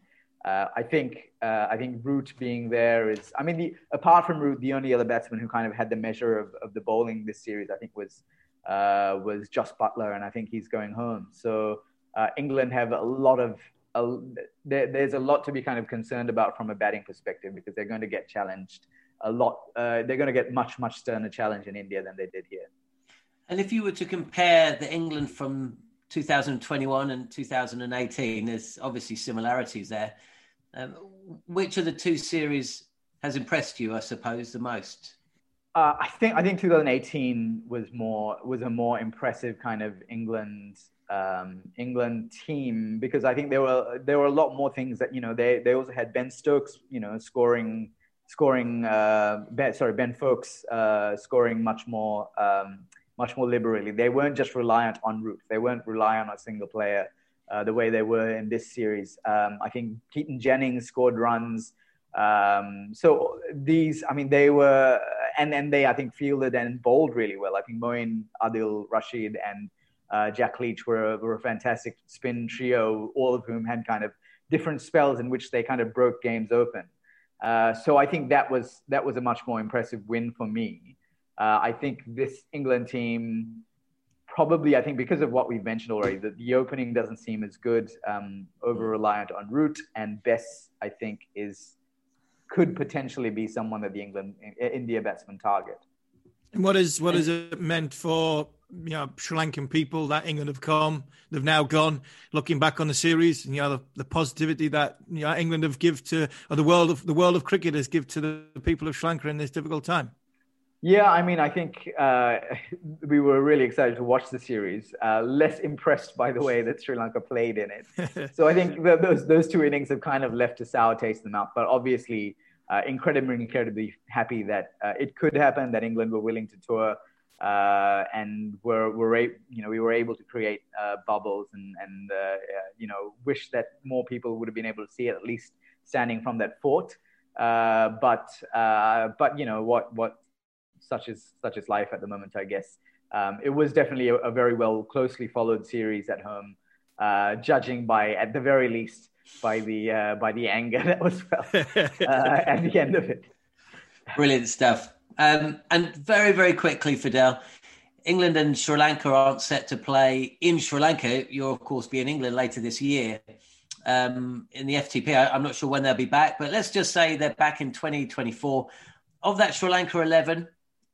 F: Uh, I think uh, I think Root being there is. I mean, the, apart from Root, the only other batsman who kind of had the measure of, of the bowling this series, I think, was uh, was Jos Buttler, and I think he's going home. So uh, England have a lot of a, there, there's a lot to be kind of concerned about from a batting perspective because they're going to get challenged a lot. Uh, they're going to get much much sterner challenge in India than they did here.
A: And if you were to compare the England from 2021 and 2018, there's obviously similarities there. Um, which of the two series has impressed you, I suppose, the most?
F: Uh, I think I think 2018 was more was a more impressive kind of England um, England team because I think there were there were a lot more things that you know they they also had Ben Stokes you know scoring scoring uh, ben, sorry Ben Foakes uh, scoring much more um, much more liberally. They weren't just reliant on Root. They weren't reliant on a single player uh, the way they were in this series. Um, I think Keaton Jennings scored runs. Um, so these, I mean, they were, and and they, I think, fielded and bowled really well. I think Moeen, Adil Rashid, and uh, Jack Leach were, were a fantastic spin trio, all of whom had kind of different spells in which they kind of broke games open. Uh, so I think that was that was a much more impressive win for me. Uh, I think this England team probably I think because of what we've mentioned already that the opening doesn't seem as good, um, over reliant on Root and Bess. I think is could potentially be someone that the England India batsman target.
B: And what is what is it meant for you know Sri Lankan people that England have come, they've now gone. Looking back on the series, and, you know the, the positivity that you know England have give to, or the world of the world of cricketers give to the, the people of Sri Lanka in this difficult time.
F: Yeah, I mean, I think uh, [LAUGHS] we were really excited to watch the series. Uh, less impressed by the way that Sri Lanka played in it. [LAUGHS] so I think the, those those two innings have kind of left a sour taste in the mouth. But obviously, uh, incredibly, incredibly happy that uh, it could happen, that England were willing to tour, uh, and were, were you know, we were able to create uh, bubbles and, and uh, uh, you know, wish that more people would have been able to see it, at least standing from that fort. but, but, you know, what, what such is, such is life at the moment, I guess. um, it was definitely a, a, very well closely followed series at home, uh, judging by at the very least by the uh, by the anger [LAUGHS] that was felt [LAUGHS] uh, at the end of it.
A: Brilliant stuff. Um, and very very quickly, Fidel. England and Sri Lanka aren't set to play in Sri Lanka. You'll of course be in England later this year um, in the FTP. I, am not sure when they'll be back, but let's just say they're back in 2024. Of that Sri Lanka 11,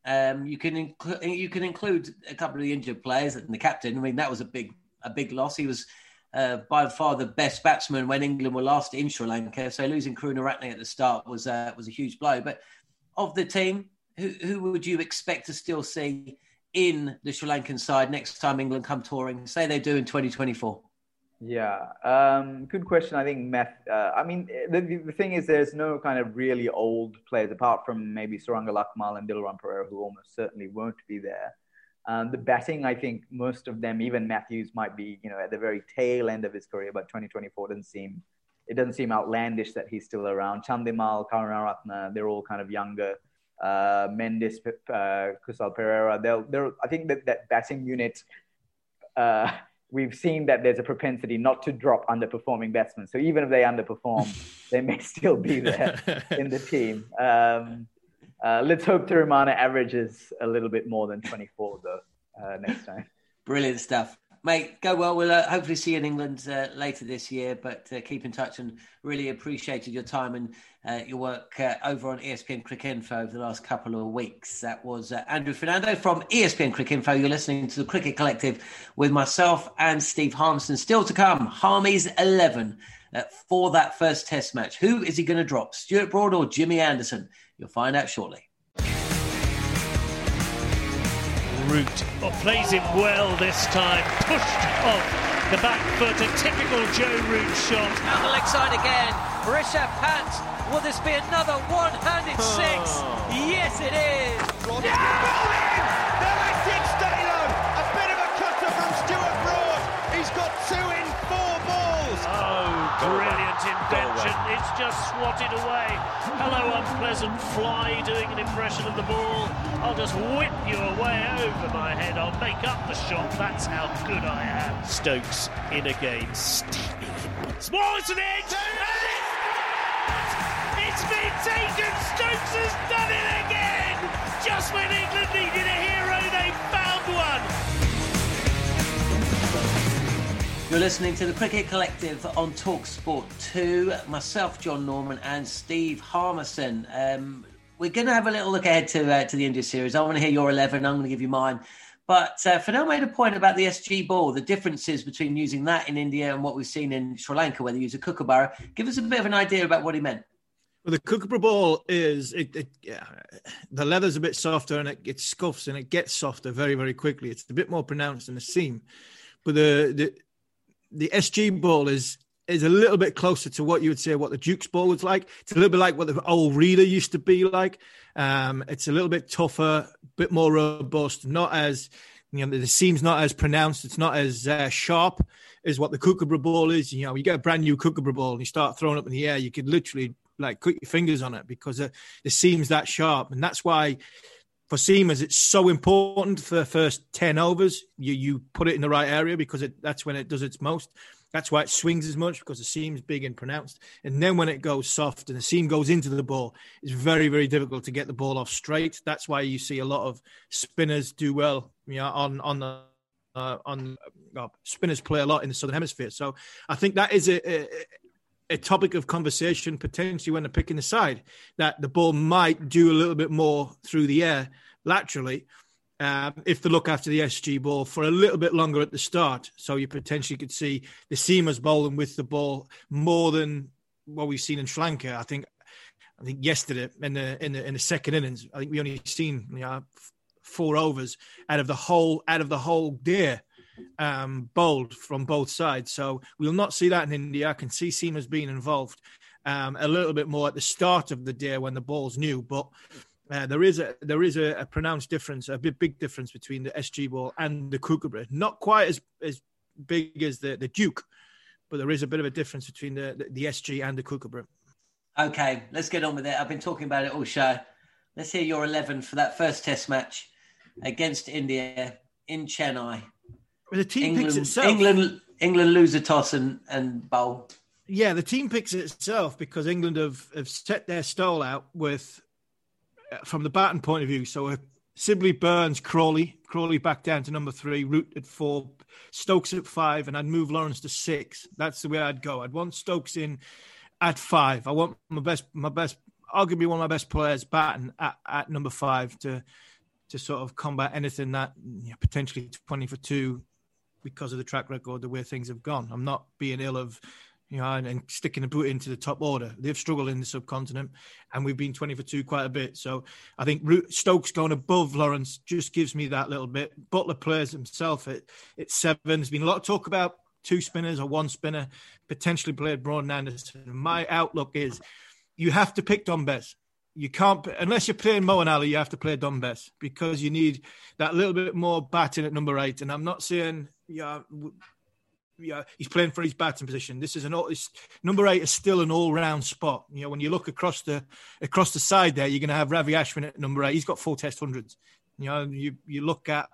A: um, you can include you can include a couple of the injured players and the captain. I mean, that was a big a big loss. He was uh, by far the best batsman when England were last in Sri Lanka. So losing Karunaratne at the start was uh, was a huge blow. But of the team, who who would you expect to still see in the Sri Lankan side next time England come touring? Say they do in 2024.
F: Yeah, um, good question. I think Meth. Uh, I mean, the, the thing is, there's no kind of really old players apart from maybe Suranga Lakmal and Dilruwan Perera, who almost certainly won't be there. Um, the batting, I think most of them, even Mathews, might be you know at the very tail end of his career, but 2024 doesn't seem it doesn't seem outlandish that he's still around. Chandimal, Karunaratne, they're all kind of younger. Uh, Mendis, uh, Kusal Perera, they'll, they're, I think that that batting unit. Uh, we've seen that there's a propensity not to drop underperforming batsmen. So even if they underperform, [LAUGHS] they may still be there in the team. Um, uh, let's hope Thirimanne averages a little bit more than 24 though uh, next time. [LAUGHS]
A: Brilliant stuff mate, go well. We'll uh, hopefully see you in England uh, later this year, but uh, keep in touch and really appreciated your time and uh, your work uh, over on ESPN Cricinfo over the last couple of weeks. That was uh, Andrew Fernando from ESPN Cricinfo. You're listening to the Cricket Collective with myself and Steve Harmison. Still to come, Harmy's 11 for that first test match. Who is he going to drop, Stuart Broad or Jimmy Anderson? You'll find out shortly.
J: Root. Oh, plays him well this time. Pushed off the back foot. A typical Joe Root shot.
K: Down the leg side again. Rishabh Pant. Will this be another one-handed six? Oh. Yes, it is. Yeah!
J: It's just swatted away. Hello, unpleasant fly doing an impression of the ball. I'll just whip you away over my head. I'll make up the shot. That's how good I am. Stokes in again. Steaming in. Small, it's an edge. It's been taken. Stokes has done it again. Just when England needed a hero, they found one.
A: You're listening to the Cricket Collective on Talk Sport 2. Myself, John Norman, and Steve Harmison. Um, we're going to have a little look ahead to uh, to the India series. I want to hear your 11. I'm going to give you mine. But uh, Fidel made a point about the SG ball, the differences between using that in India and what we've seen in Sri Lanka, where they use a kookaburra. Give us a bit of an idea about what he meant.
B: Well, the kookaburra ball is it, it yeah, the leather's a bit softer and it, it scuffs and it gets softer very very quickly. It's a bit more pronounced than the seam, but the the the SG ball is is a little bit closer to what you would say what the Duke's ball was like. It's a little bit like what the old Reader used to be like. Um, it's a little bit tougher, a bit more robust, not as you know the seam's not as pronounced. It's not as uh, sharp as what the Kookaburra ball is. You know, you get a brand new Kookaburra ball and you start throwing up in the air, you could literally like cut your fingers on it because uh, the seam's that sharp, and that's why for seamers, it's so important for the first 10 overs. You you put it in the right area because it, that's when it does its most. That's why it swings as much because the seam's big and pronounced. And then when it goes soft and the seam goes into the ball, it's very, very difficult to get the ball off straight. That's why you see a lot of spinners do well you know, on, on the uh, on uh, spinners play a lot in the southern hemisphere. So I think that is a, a, a topic of conversation potentially when they're picking the side that the ball might do a little bit more through the air laterally um, if they look after the SG ball for a little bit longer at the start. So you potentially could see the seamers bowling with the ball more than what we've seen in Sri Lanka. I think I think yesterday in the in the in the second innings, I think we only seen you know, four overs out of the whole out of the whole day um, bowled from both sides. So we'll not see that in India. I can see seamers being involved um, a little bit more at the start of the day when the ball's new, but. Uh, there is a there is a, a, pronounced difference, a big big difference between the SG ball and the Kookaburra. Not quite as as big as the the Duke, but there is a bit of a difference between the the, the SG and the Kookaburra.
A: Okay, let's get on with it. I've been talking about it all show. Let's hear your eleven for that first Test match against India in Chennai.
B: The team
A: England,
B: picks itself.
A: England, England lose a toss and, and bowl.
B: Yeah, the team picks itself because England have, have set their stall out with, uh, from the batting point of view. So uh, Sibley, Burns, Crawley, Crawley back down to number three, Root at four, Stokes at five, and I'd move Lawrence to six. That's the way I'd go. I'd want Stokes in at five. I want my best, my best, arguably one of my best players batting at, at number five to to sort of combat anything that you know, potentially twenty for two because of the track record, the way things have gone. I'm not being ill of, you know, and, and sticking a boot into the top order. They've struggled in the subcontinent, and we've been 20 for two quite a bit. So I think Stokes going above Lawrence just gives me that little bit. Buttler plays himself at, at seven. There's been a lot of talk about two spinners or one spinner, potentially played Broad and Anderson. My outlook is you have to pick Dom Bess you can't unless you're playing Moeen Ali, you have to play Dom Bess because you need that little bit more batting at number eight. And I'm not saying yeah, yeah, he's playing for his batting position. This is an all, number eight is still an all-round spot. You know, when you look across the across the side there, you're going to have Ravi Ashwin at number eight. He's got four Test hundreds. You know, you you look at,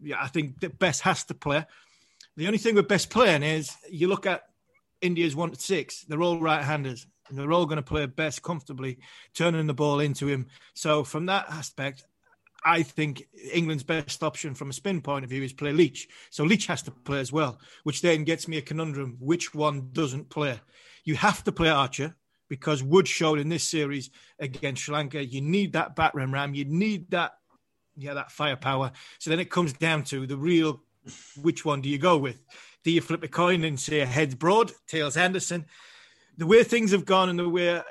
B: yeah, I think that Bess has to play. The only thing with Bess playing is you look at India's one to six. They're all right-handers. And they're all going to play Bess comfortably, turning the ball into him. So from that aspect, I think England's best option from a spin point of view is play Leach. So Leach has to play as well, which then gets me a conundrum. Which one doesn't play? You have to play Archer because Wood showed in this series against Sri Lanka, you need that battering ram, you need that, yeah, that firepower. So then it comes down to the real, which one do you go with? Do you flip a coin and say heads broad, tails Anderson? The way things have gone and the way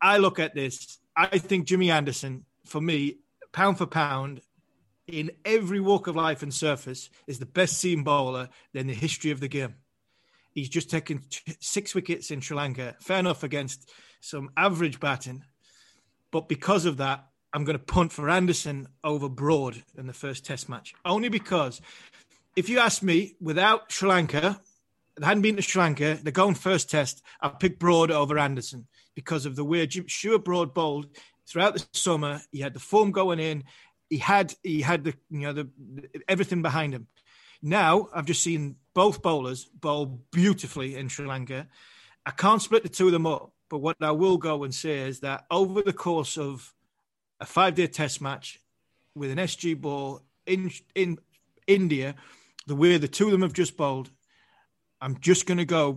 B: I look at this, I think Jimmy Anderson, for me, pound for pound, in every walk of life and surface, is the best seam bowler in the history of the game. He's just taken six wickets in Sri Lanka. Fair enough against some average batting. But because of that, I'm going to punt for Anderson over Broad in the first test match. Only because if you ask me, without Sri Lanka, they hadn't been to Sri Lanka, they're going first test, I picked Broad over Anderson because of the way Stuart Broad bowled throughout the summer. He had the form going in. He had he had the you know the everything behind him. Now I've just seen both bowlers bowl beautifully in Sri Lanka. I can't split the two of them up, but what I will go and say is that over the course of a five-day test match with an SG ball in in India, the way the two of them have just bowled, I'm just going to go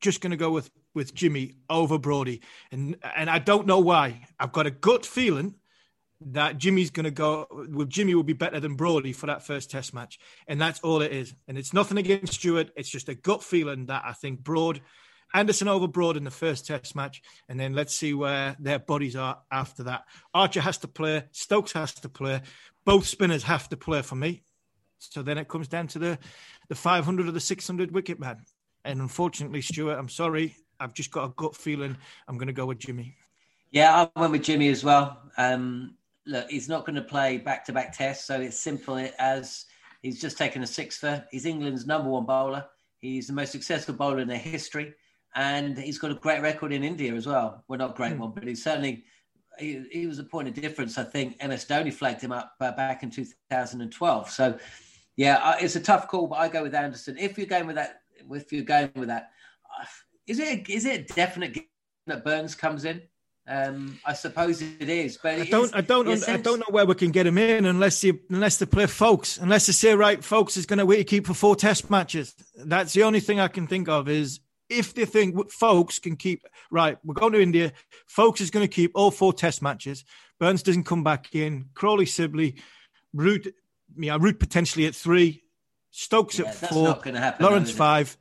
B: just going to go with with Jimmy over Brody, and and I don't know why. I've got a gut feeling that Jimmy's going to go. Well, Jimmy will be better than Brody for that first Test match, and that's all it is. And it's nothing against Stuart. It's just a gut feeling that I think Broad, Anderson over Broad in the first Test match, and then let's see where their bodies are after that. Archer has to play. Stokes has to play. Both spinners have to play for me. So then it comes down to the the 500 or the 600 wicket man. And unfortunately, Stuart, I'm sorry. I've just got a gut feeling I'm going to go with Jimmy.
A: Yeah, I went with Jimmy as well. Um, look, he's not going to play back to back tests. So it's simple as he's just taken a sixer. He's England's number one bowler. He's the most successful bowler in their history. And he's got a great record in India as well. Well, not great mm. one, but he's certainly he, he, was a point of difference. I think MS Dhoni flagged him up uh, back in 2012. So, yeah, uh, it's a tough call, but I go with Anderson. If you're going with that if you're going with that, is it is it a definite that Burns comes in? Um, I suppose it is, but
B: I don't,
A: is,
B: I don't, I sense... don't know where we can get him in unless you, unless they play Foakes, unless they say right, Foakes is going to wait to keep for four Test matches. That's the only thing I can think of is if they think Foakes can keep right. We're going to India. Foakes is going to keep all four Test matches. Burns doesn't come back in. Crawley, Sibley, Root, yeah, Root potentially at three. Stokes yeah, at four. Happen, Lawrence five.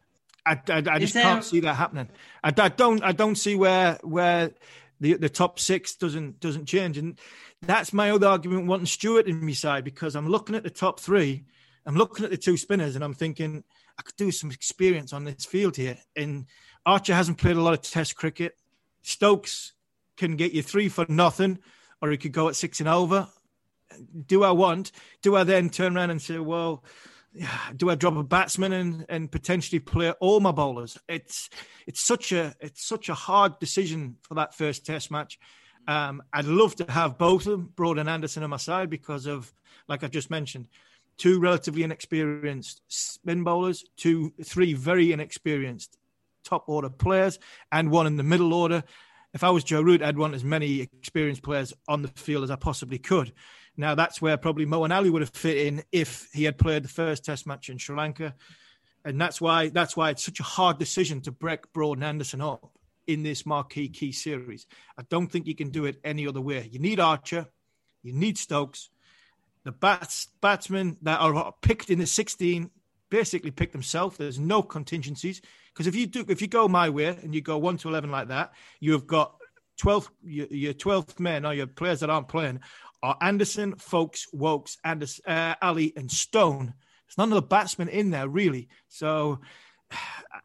B: I, I, I just there... can't see that happening. I, I, don't I don't see where where the the top six doesn't doesn't change, and that's my other argument wanting Stuart in my side because I'm looking at the top three, I'm looking at the two spinners, and I'm thinking I could do some experience on this field here. And Archer hasn't played a lot of Test cricket. Stokes can get you three for nothing, or he could go at six and over. Do I want? Do I then turn around and say, well? do I drop a batsman and, and potentially play all my bowlers? It's it's such a it's such a hard decision for that first Test match. Um, I'd love to have both of them, Broad and Anderson, on my side because of like I just mentioned, two relatively inexperienced spin bowlers, two, three very inexperienced top order players, and one in the middle order. If I was Joe Root, I'd want as many experienced players on the field as I possibly could. Now that's where probably Moeen Ali would have fit in if he had played the first Test match in Sri Lanka, and that's why that's why it's such a hard decision to break Broad and Anderson up in this marquee key series. I don't think you can do it any other way. You need Archer, you need Stokes. The bats batsmen that are picked in the 16 basically pick themselves. There's no contingencies because if you do if you go my way and you go one to eleven like that, you've got 12 your, your 12th men or your players that aren't playing are Anderson, Foakes, Woakes, Anderson, uh, Ali, and Stone. There's none of the batsmen in there really. So [SIGHS]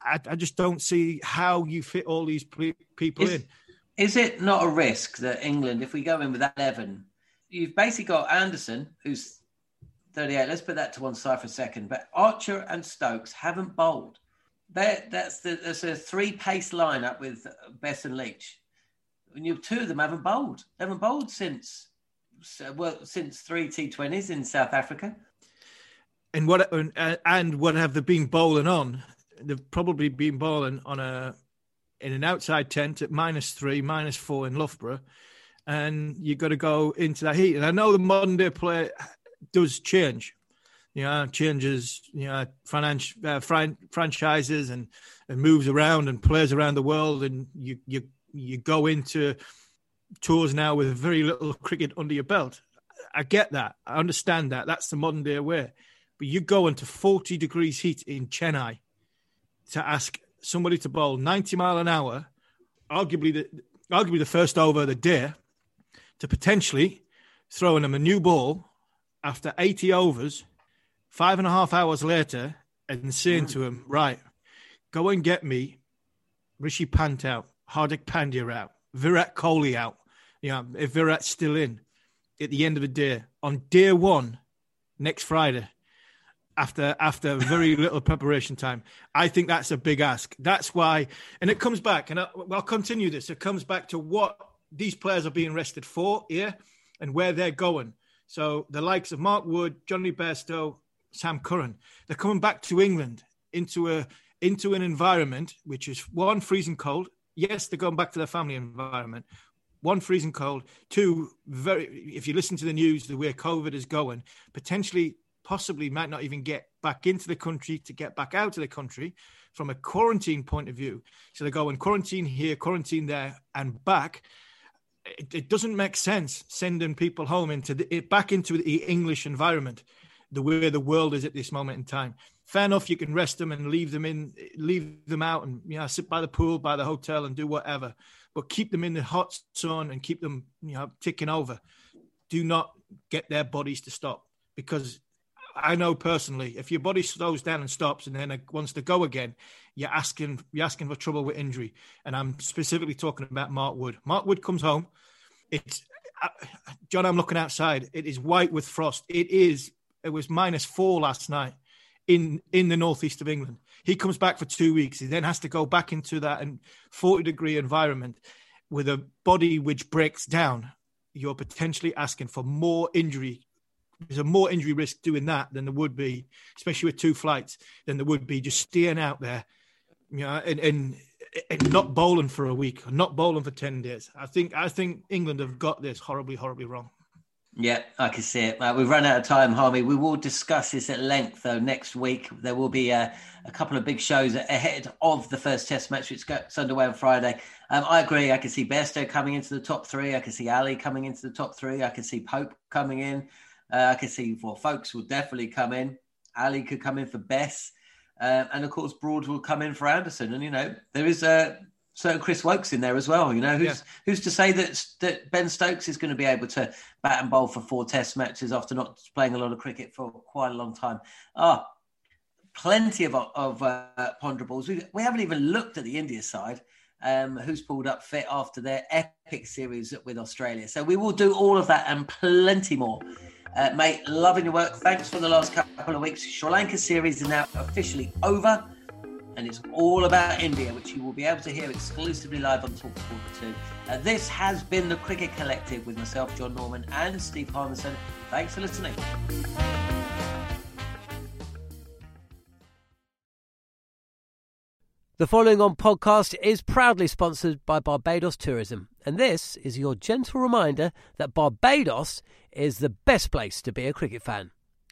B: I, I just don't see how you fit all these people
A: is,
B: in.
A: Is it not a risk that England, if we go in with that 11, you've basically got Anderson, who's 38. Let's put that to one side for a second. But Archer and Stokes haven't bowled. They're, that's the that's a three pace lineup with Bess and Leach. And you two of them haven't bowled. They haven't bowled since well since three T20s in South Africa.
B: And what and, what have they been bowling on? They've probably been bowling on a in an outside tent at minus three, minus four in Loughborough, and you've got to go into that heat. And I know the modern day play does change, you know, changes, you know, uh, fran- franchises and, and moves around and plays around the world, and you you you go into tours now with very little cricket under your belt. I get that. I understand that. That's the modern day way. But you go into 40 degrees heat in Chennai to ask somebody to bowl 90 mile an hour, arguably the arguably the first over of the day, to potentially throwing them a new ball after 80 overs, five and a half hours later, and saying mm. to him, right, go and get me Rishi Pant out, Hardik Pandya out, Virat Kohli out. You know, if Virat's still in at the end of the day, on day one, next Friday, after after very [LAUGHS] little preparation time. I think that's a big ask. That's why, and it comes back, and I, will continue this. It comes back to what these players are being rested for here and where they're going. So the likes of Mark Wood, Jonny Bairstow, Sam Curran, they're coming back to England into a into an environment which is one freezing cold. Yes, they're going back to their family environment. One freezing cold. Two, very. If you listen to the news, the way COVID is going, potentially possibly might not even get back into the country to get back out of the country from a quarantine point of view. So they go and quarantine here, quarantine there, and back. It, it doesn't make sense sending people home into the, back into the English environment, the way the world is at this moment in time. Fair enough, you can rest them and leave them in, leave them out, and you know sit by the pool, by the hotel, and do whatever. But keep them in the hot sun and keep them, you know, ticking over. Do not get their bodies to stop because I know personally, if your body slows down and stops and then wants to go again, you're asking you're asking for trouble with injury. And I'm specifically talking about Mark Wood. Mark Wood comes home. It's uh, John. I'm looking outside. It is white with frost. It is. It was minus four last night in in the northeast of England. He comes back for two weeks. He then has to go back into that and 40 degree environment with a body which breaks down. You're potentially asking for more injury there's a more injury risk doing that than there would be, especially with two flights, than there would be just staying out there, you know, and, and, and not bowling for a week, not bowling for ten days. I think I think England have got this horribly, horribly wrong.
A: Yeah, I can see it. Uh, we've run out of time, Harmy. We will discuss this at length, though, next week. There will be uh, a couple of big shows ahead of the first Test match, which gets underway on Friday. Um, I agree. I can see Bairstow coming into the top three. I can see Ali coming into the top three. I can see Pope coming in. Uh, I can see well, Foakes will definitely come in. Ali could come in for Bess, uh, and of course Broad will come in for Anderson. And you know there is a certain Chris Woakes in there as well. You know who's yeah. who's to say that that Ben Stokes is going to be able to bat and bowl for four Test matches after not playing a lot of cricket for quite a long time. Ah, plenty of of uh, ponderables. We we haven't even looked at the India side. Um, who's pulled up fit after their epic series with Australia. So we will do all of that and plenty more uh, mate, loving your work. Thanks for the last couple of weeks. Sri Lanka series is now officially over, and it's all about India, which you will be able to hear exclusively live on Talk Sport 2. Uh, this has been the Cricket Collective with myself, John Norman, and Steve Harmison. Thanks for listening. The following on podcast is proudly sponsored by Barbados Tourism, and this is your gentle reminder that Barbados is the best place to be a cricket fan.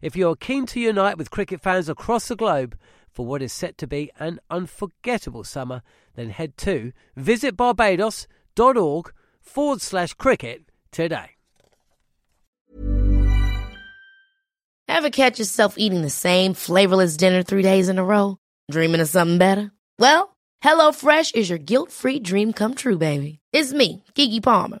A: If you're keen to unite with cricket fans across the globe for what is set to be an unforgettable summer, then head to visitbarbados.org forward slash cricket today.
L: Ever catch yourself eating the same flavorless dinner three days in a row? Dreaming of something better? Well, HelloFresh is your guilt free dream come true, baby. It's me, Keke Palmer.